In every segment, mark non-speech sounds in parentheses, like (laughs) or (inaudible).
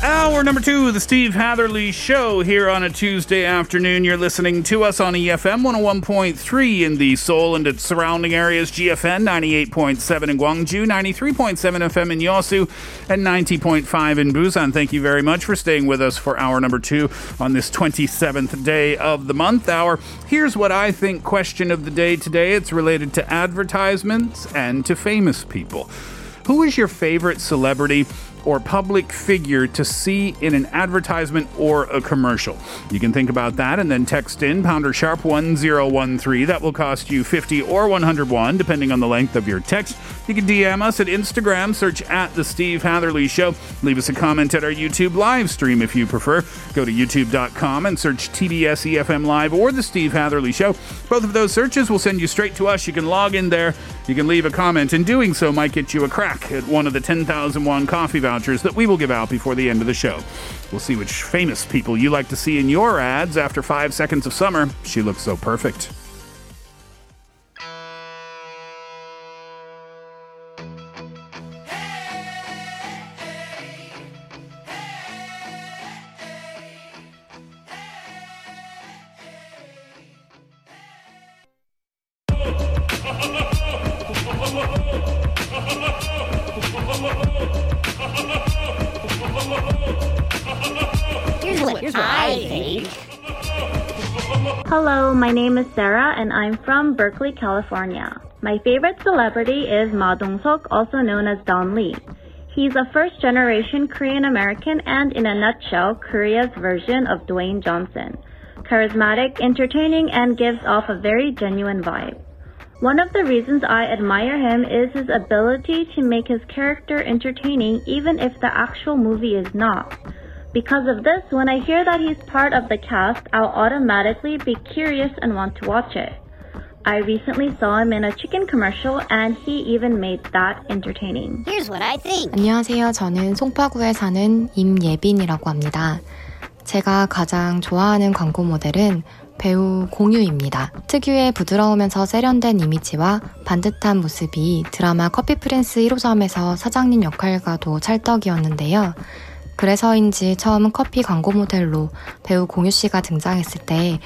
Hour number two of the Steve Hatherly Show here on a Tuesday afternoon. You're listening to us on EFM 101.3 in the Seoul and its surrounding areas, GFN 98.7 in Gwangju, 93.7 FM in Yosu, and 90.5 in Busan. Thank you very much for staying with us for hour number two on this 27th day of the month hour. Here's what I think question of the day today. It's related to advertisements and to famous people. Who is your favorite celebrity or public figure to see in an advertisement or a commercial? You can think about that and then text in pounder sharp 1013. That will cost you 50 or 101, depending on the length of your text. You can DM us at Instagram, search at The Steve Hatherly Show. Leave us a comment at our YouTube live stream if you prefer. Go to youtube.com and search TBS EFM Live or The Steve Hatherly Show. Both of those searches will send you straight to us. You can log in there, you can leave a comment, and doing so might get you a crack at one of the 10,000 won coffee vouchers that we will give out before the end of the show. We'll see which famous people you like to see in your ads after five seconds of summer. She looks so perfect. Here's what, here's what I think. Hello, my name is Sarah and I'm from Berkeley, California. My favorite celebrity is Ma Dong-seok, also known as Don Lee. He's a first generation Korean American and in a nutshell, Korea's version of Dwayne Johnson. Charismatic, entertaining, and gives off a very genuine vibe. One of the reasons I admire him is his ability to make his character entertaining even if the actual movie is not. Because of this, when I hear that he's part of the cast, I'll automatically be curious and want to watch it. I recently saw him in a chicken commercial and he even made that entertaining. Here's what I think. 안녕하세요. 저는 송파구에 사는 임예빈이라고 합니다. 제가 가장 좋아하는 광고 모델은 배우 공유입니다. 특유의 부드러우면서 세련된 이미지와 반듯한 모습이 드라마 커피 프린스 1호점에서 사장님 역할과도 찰떡이었는데요. 그래서인지 처음 커피 광고 모델로 배우 공유 씨가 등장했을 때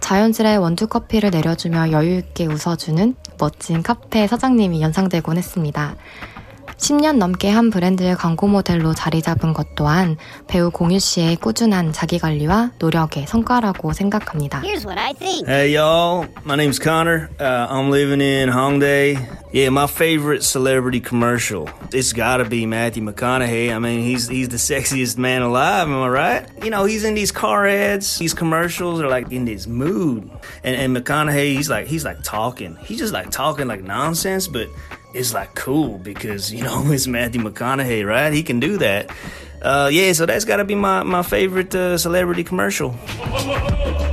자연스레 원두 커피를 내려주며 여유있게 웃어주는 멋진 카페 사장님이 연상되곤 했습니다. 10년 넘게 한 브랜드의 광고 모델로 자리 잡은 것 또한 배우 공유 씨의 꾸준한 자기 관리와 노력의 성과라고 생각합니다. Here's what I think. Hey y'all, my name's Connor. Uh, I'm living in Hongdae. Yeah, my favorite celebrity commercial. It's gotta be Matthew McConaughey. I mean, he's he's the sexiest man alive. Am I right? You know, he's in these car ads. These commercials are like in this mood, and and McConaughey, he's like he's like talking. He's just like talking like nonsense, but it's like cool because you know (laughs) it's Matthew McConaughey, right? He can do that. Uh, yeah, so that's gotta be my my favorite uh, celebrity commercial. (laughs)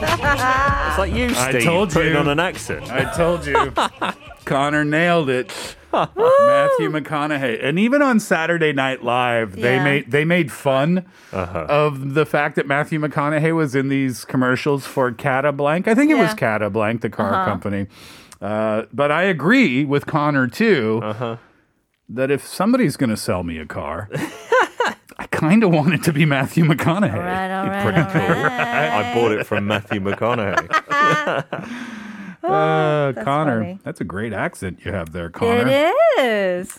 It's like you, I Steve, told putting you. on an accent. I told you. (laughs) Connor nailed it. Matthew McConaughey, and even on Saturday Night Live, they Yeah. made they made fun Uh-huh. of the fact that Matthew McConaughey was in these commercials for Catablanc. I think it was Yeah. Catablanc, the car Uh-huh. company. Uh, but I agree with Connor too Uh-huh. that if somebody's going to sell me a car, (laughs) I kind of want it to be Matthew McConaughey. All right, all right, Pretty all cool. right. I bought it from Matthew McConaughey. (laughs) (laughs) Uh, that's Connor, funny. that's a great accent you have there, Connor. It is.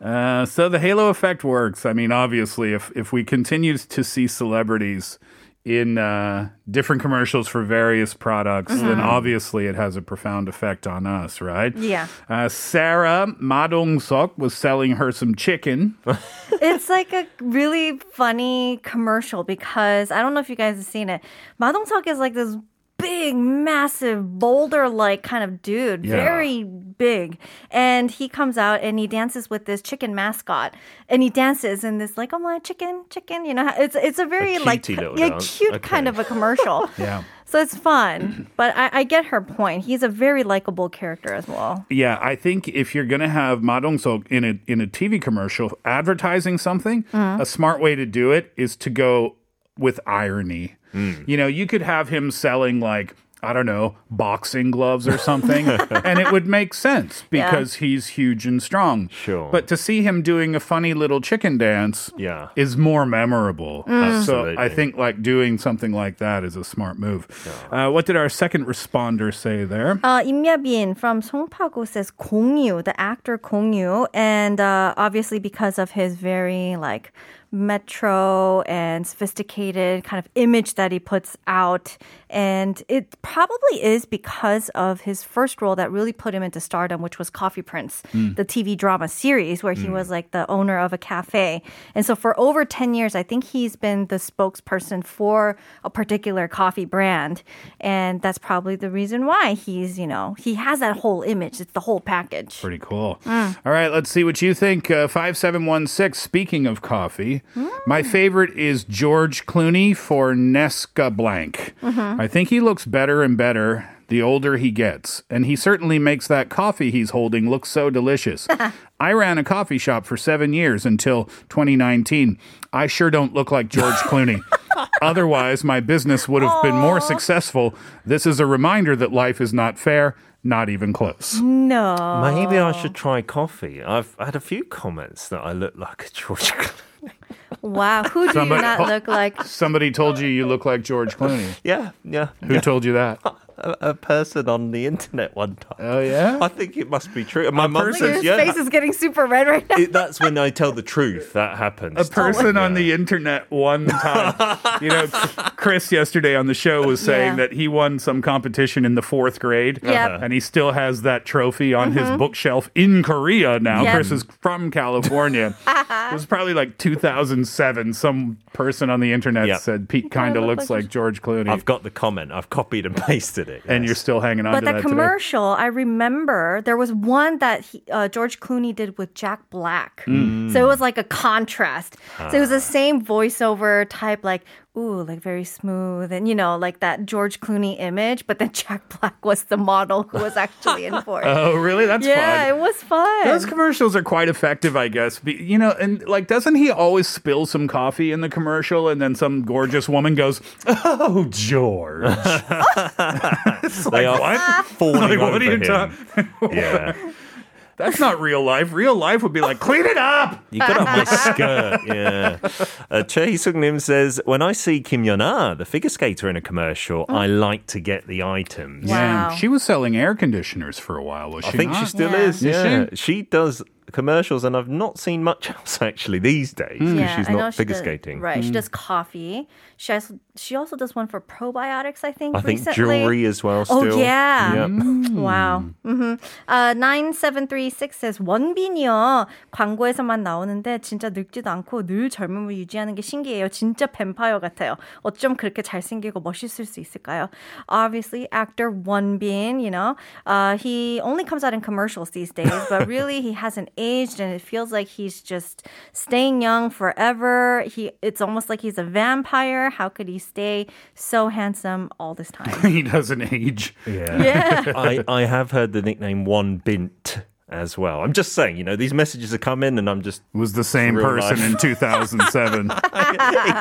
Uh, so the halo effect works. I mean, obviously, if if we continue to see celebrities in uh, different commercials for various products, then Mhm. obviously it has a profound effect on us, right? Yeah. Uh, Sarah Ma Dong-seok was selling her some chicken. (laughs) it's like a really funny commercial because I don't know if you guys have seen it. Ma Dong-seok is like this big, massive, boulder-like kind of dude, Yeah. very big, and he comes out and he dances with this chicken mascot, and he dances in this like, oh my chicken, chicken, you know, it's it's a very like little yeah, dance. cute kind of a commercial. (laughs) Yeah. So it's fun, but I, I get her point. He's a very likable character as well. Yeah, I think if you're going to have Ma Dong-seok in a in a TV commercial advertising something, Mhm. a smart way to do it is to go with irony. You know, you could have him selling like I don't know, boxing gloves or something, (laughs) and it would make sense Yeah. because he's huge and strong. Sure. But to see him doing a funny little chicken dance Yeah. is more memorable. Mm. So I think like doing something like that is a smart move. Uh, what did our second responder say there? Uh, Im Yabin from Songpa-gu says Gong Yoo, the actor Gong Yoo, and uh, obviously because of his very like metro and sophisticated kind of image that he puts out, and it probably is because of his first role that really put him into stardom, which was Coffee Prince, Mm. the TV drama series where he Mm. was like the owner of a cafe, and so for over ten years, I think he's been the spokesperson for a particular coffee brand, and that's probably the reason why he's, you know, he has that whole image. It's the whole package. Pretty cool. Mm. All right, let's see what you think. Uh, 5716, speaking of coffee, my favorite is George Clooney for Nesca Blank. Mhm. I think he looks better and better the older he gets, and he certainly makes that coffee he's holding look so delicious. (laughs) I ran a coffee shop for seven years until 2019. I sure don't look like George Clooney. (laughs) Otherwise, my business would have been more successful. This is a reminder that life is not fair, not even close. No. Maybe I should try coffee. I've had a few comments that I look like a George Clooney. Wow, who do Somebody- you not (laughs) look like? Somebody told you you look like George Clooney. Yeah, yeah. Who yeah. told you that? (laughs) A, a person on the internet one time. Oh yeah. I think it must be true. My mum says, yeah. face is getting super red right now. It- that's when I tell the truth. That happens. A person on the internet one time. you know, Chris yesterday on the show was saying Yeah. that he won some competition in the fourth grade. Yep. Uh-huh. And he still has that trophy on his Mhm. bookshelf in Korea now. Yep. Chris is from California. (laughs) it was probably like 2007. Some person on the internet Yep. said Pete kind of looks like like George Clooney. I've got the comment. I've copied and pasted it. and you're still hanging on But to the that today. commercial, I remember there was one that he, uh, George Clooney did with Jack Black. Mm. So it was like a contrast. So it was Ah. the same voiceover type, like, ooh, like very smooth and, you know, like that George Clooney image. But then (laughs) Jack Black was the model who was actually in for it. (laughs) Oh, really? That's yeah, fun. it was fun. Those commercials are quite effective, I guess. Be, you know, and like, doesn't he always spill some coffee in the commercial, and then some gorgeous woman goes, "Oh, George." (laughs) It's They like, are what? falling Like, what are you talking? Yeah. That's not real life. Real life would be like, clean it up. You got up my skirt, yeah. (laughs) Uh, Choi Sung Nim says, when I see Kim Yeon Ah, the figure skater in a commercial, I like to get the items. Yeah, she was selling air conditioners for a while. Was she? I she? think she still is. Is Yeah, she? she? does commercials, and I've not seen much else (laughs) actually these days. Hmm. because she's I know not she figure does- skating. Right. She Mm. does coffee. She has, she also does one for probiotics, I think. I think recently. jewelry as well. Oh, Still. yeah. Yep. Wow. hmm Uh, 9736 says, 원빈이요. 광고에서만 나오는데 진짜 늙지도 않고 늘 젊음을 유지하는 게 신기해요. 진짜 뱀파이어 같아요. 어쩜 그렇게 잘생기고 멋있을 수 있을까요? Obviously, actor Wonbin, you know, uh, he only comes out in commercials these days, but really he hasn't aged and it feels like he's just staying young forever. He, it's almost like he's a vampire. How could he stay so handsome all this time? (laughs) he doesn't age. Yeah. Yeah. (laughs) I, I have heard the nickname One Bint as well. I'm just saying, you know, these messages have come in and I'm just. Was the same person life. in (laughs) 2007. it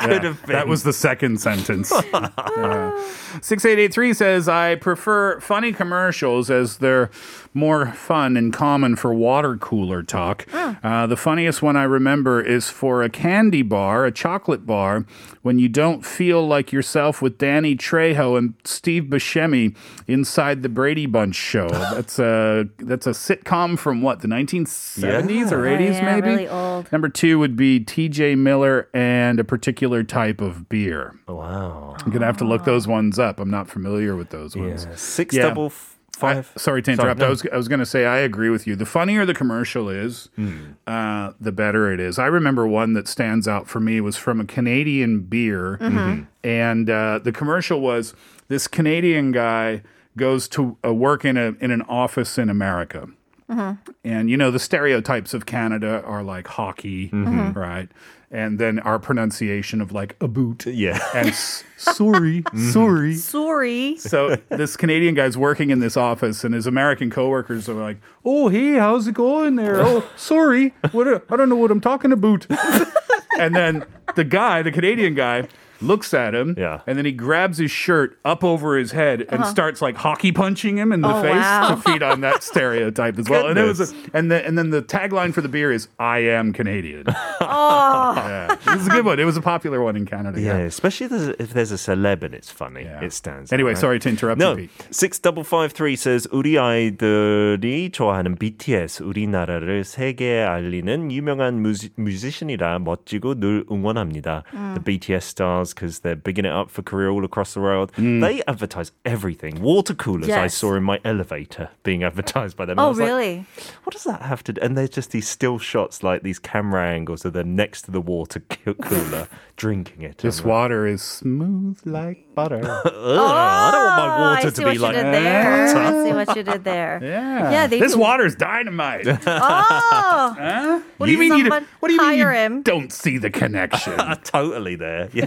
could have been. That was the second sentence. Uh, yeah. 6883 says, I prefer funny commercials as they're more fun and common for water cooler talk. Uh, the funniest one I remember is for a candy bar, a chocolate bar, when you don't feel like yourself with Danny Trejo and Steve Buscemi inside the Brady Bunch show. (gasps) That's a, that's a sitcom from what, the 1970s or Oh, 80s yeah, maybe? really old. Number two would be TJ Miller and a particular type of beer. Wow. I'm going to have to look those ones up. I'm not familiar with those ones. Six Yeah. double f- five. I- sorry to Sorry, interrupt. no. I was I was going to say I agree with you. The funnier the commercial is, Hmm. uh, the better it is. I remember one that stands out for me was from a Canadian beer, Mhm. and uh, the commercial was this Canadian guy goes to uh, work in a in an office in America. And you know the stereotypes of Canada are like hockey, Mhm. right? And then our pronunciation of like a boot, yeah, and s- sorry, (laughs) sorry, Sorry. so this Canadian guy's working in this office, and his American coworkers are like, "Oh, hey, how's it going there? (laughs) Oh, sorry, what? a- I don't know what I'm talking about." (laughs) and then the guy, the Canadian guy, looks at him, yeah. and then he grabs his shirt up over his head and Uh-huh. starts like hockey punching him in the Oh, face wow. to feed on that stereotype as well. And it was, a, and then and then the tagline for the beer is "I am Canadian." (laughs) Oh. yeah, it was a good one. It was a popular one in Canada. Yeah, especially if there's, if there's a celeb and it's funny. It stands. Anyway, out, right? sorry to interrupt No, you, Pete. six double five three says 우리 아이들이 좋아하는 BTS 우리나라를 세계에 알리는 유명한 뮤지, 뮤지션이라 멋지고 늘 응원합니다. 음. The BTS stars because they're bigging it up for Korea all across the world. Mm. They advertise everything. Water coolers I saw in my elevator being advertised by them. And I Oh, was like, really? what does that have to do? And there's just these still shots, like these camera angles of them next to the water (laughs) cooler drinking it. This I'm like, water is smooth like butter. (laughs) Ugh, I don't want my Oh, water I to see be what like you did there. butter. I see what you did there. Yeah. (laughs) Yeah, they this do- water's dynamite. Oh. (laughs) Huh? What do you mean you someone don't- What do you mean you hire him? don't see the connection? totally there. Yeah.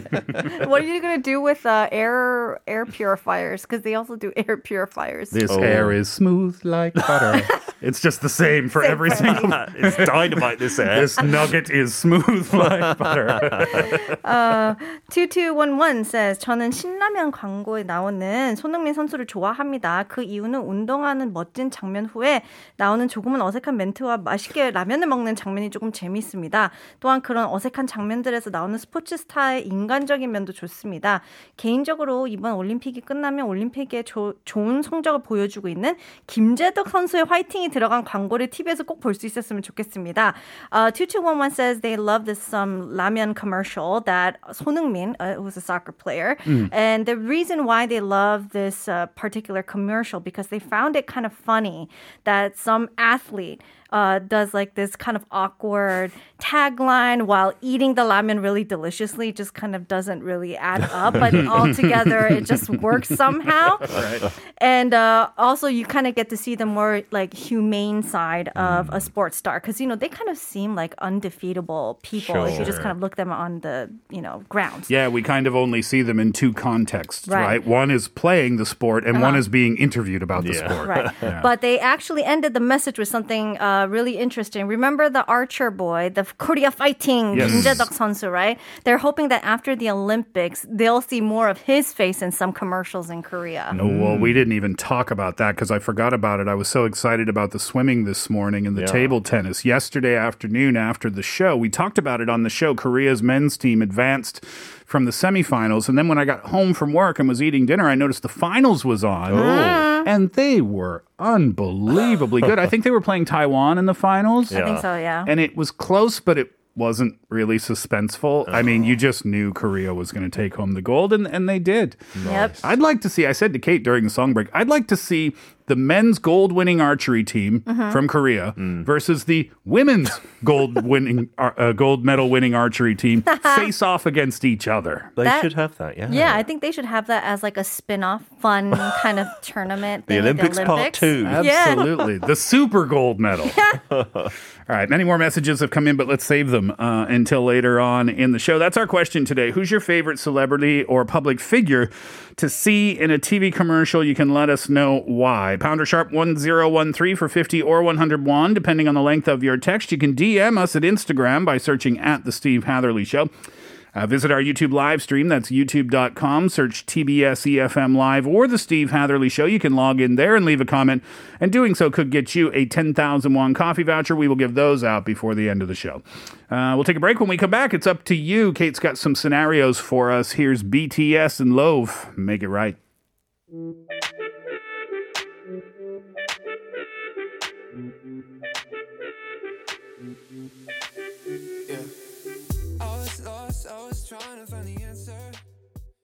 What are you gonna do with uh, air air purifiers? Because they also do air purifiers. This air is smooth like butter. it's just the same for every single. it's dynamite. This air. This nugget is smooth like butter. Uh, 2211 says 저는 신 라면 광고에 나오는 손흥민 선수를 좋아합니다. 그 이유는 운동하는 멋진 장면 후에 나오는 조금은 어색한 멘트와 맛있게 라면을 먹는 장면이 조금 재밌습니다. 또한 그런 어색한 장면들에서 나오는 스포츠 스타의 인간적인 면도 좋습니다. 개인적으로 이번 올림픽이 끝나면 올림픽에 조- 좋은 성적을 보여주고 있는 김재덕 선수의 화이팅이 들어간 광고를 TV에서 꼭 볼 수 있었으면 좋겠습니다. Uh, 2211 says they love this um, ramen commercial that 손흥민, uh, who's a soccer player, Mm. And the reason why they love this uh, particular commercial because they found it kind of funny that some athlete uh, does like this kind of awkward tagline while eating the ramen really deliciously. It just kind of doesn't really add up, but (laughs) altogether it just works somehow. (laughs) And uh, also, you kind of get to see the more like humane side of a sports star because you know they kind of seem like undefeatable people if you just kind of look them on the you know ground. Yeah, we kind of only see them in two contexts, Right. right? One is playing the sport, and one Uh-huh. is being interviewed about the Yeah. sport. Right. (laughs) Yeah. But they actually ended the message with something uh, Uh, really interesting. Remember the archer boy, the Korea fighting Yes. Kim Jae-duk 선수, right? They're hoping that after the Olympics, they'll see more of his face in some commercials in Korea. No, well, we didn't even talk about that because I forgot about it. I was so excited about the swimming this morning and the Yeah. table tennis. Yesterday afternoon, after the show, we talked about it on the show. Korea's men's team advanced from the semifinals. And then when I got home from work and was eating dinner, I noticed the finals was on. Oh. And they were unbelievably good. I think they were playing Taiwan in the finals. I think so, yeah. And it was close, but it wasn't really suspenseful. I mean, you just knew Korea was going to take home the gold, and, and they did. Yep. I'd like to see, I said to Kate during the song break, I'd like to see the men's gold winning archery team Mhm. from Korea versus the women's gold winning (laughs) uh, gold medal winning archery team (laughs) face off against each other. They That- should have that. Yeah. Yeah, I think they should have that as like a spin-off, fun (laughs) kind of tournament. The thing, like Olympics part two. Yeah. Absolutely. the super gold medal. All right. Many more messages have come in, but let's save them uh, until later on in the show. That's our question today. Who's your favorite celebrity or public figure to see in a TV commercial? You can let us know why. Pounder sharp 1013 for 50 or 101, depending on the length of your text. You can DM us at Instagram by searching at The Steve Hatherly Show. Uh, visit our YouTube live stream. That's youtube.com. Search TBS EFM Live or The Steve Hatherly Show. You can log in there and leave a comment. And doing so could get you a 10,000 won coffee voucher. We will give those out before the end of the show. Uh, we'll take a break. When we come back, it's up to you. Kate's got some scenarios for us. Here's BTS and Lauv. Make it right. Yeah. I was lost, I was trying to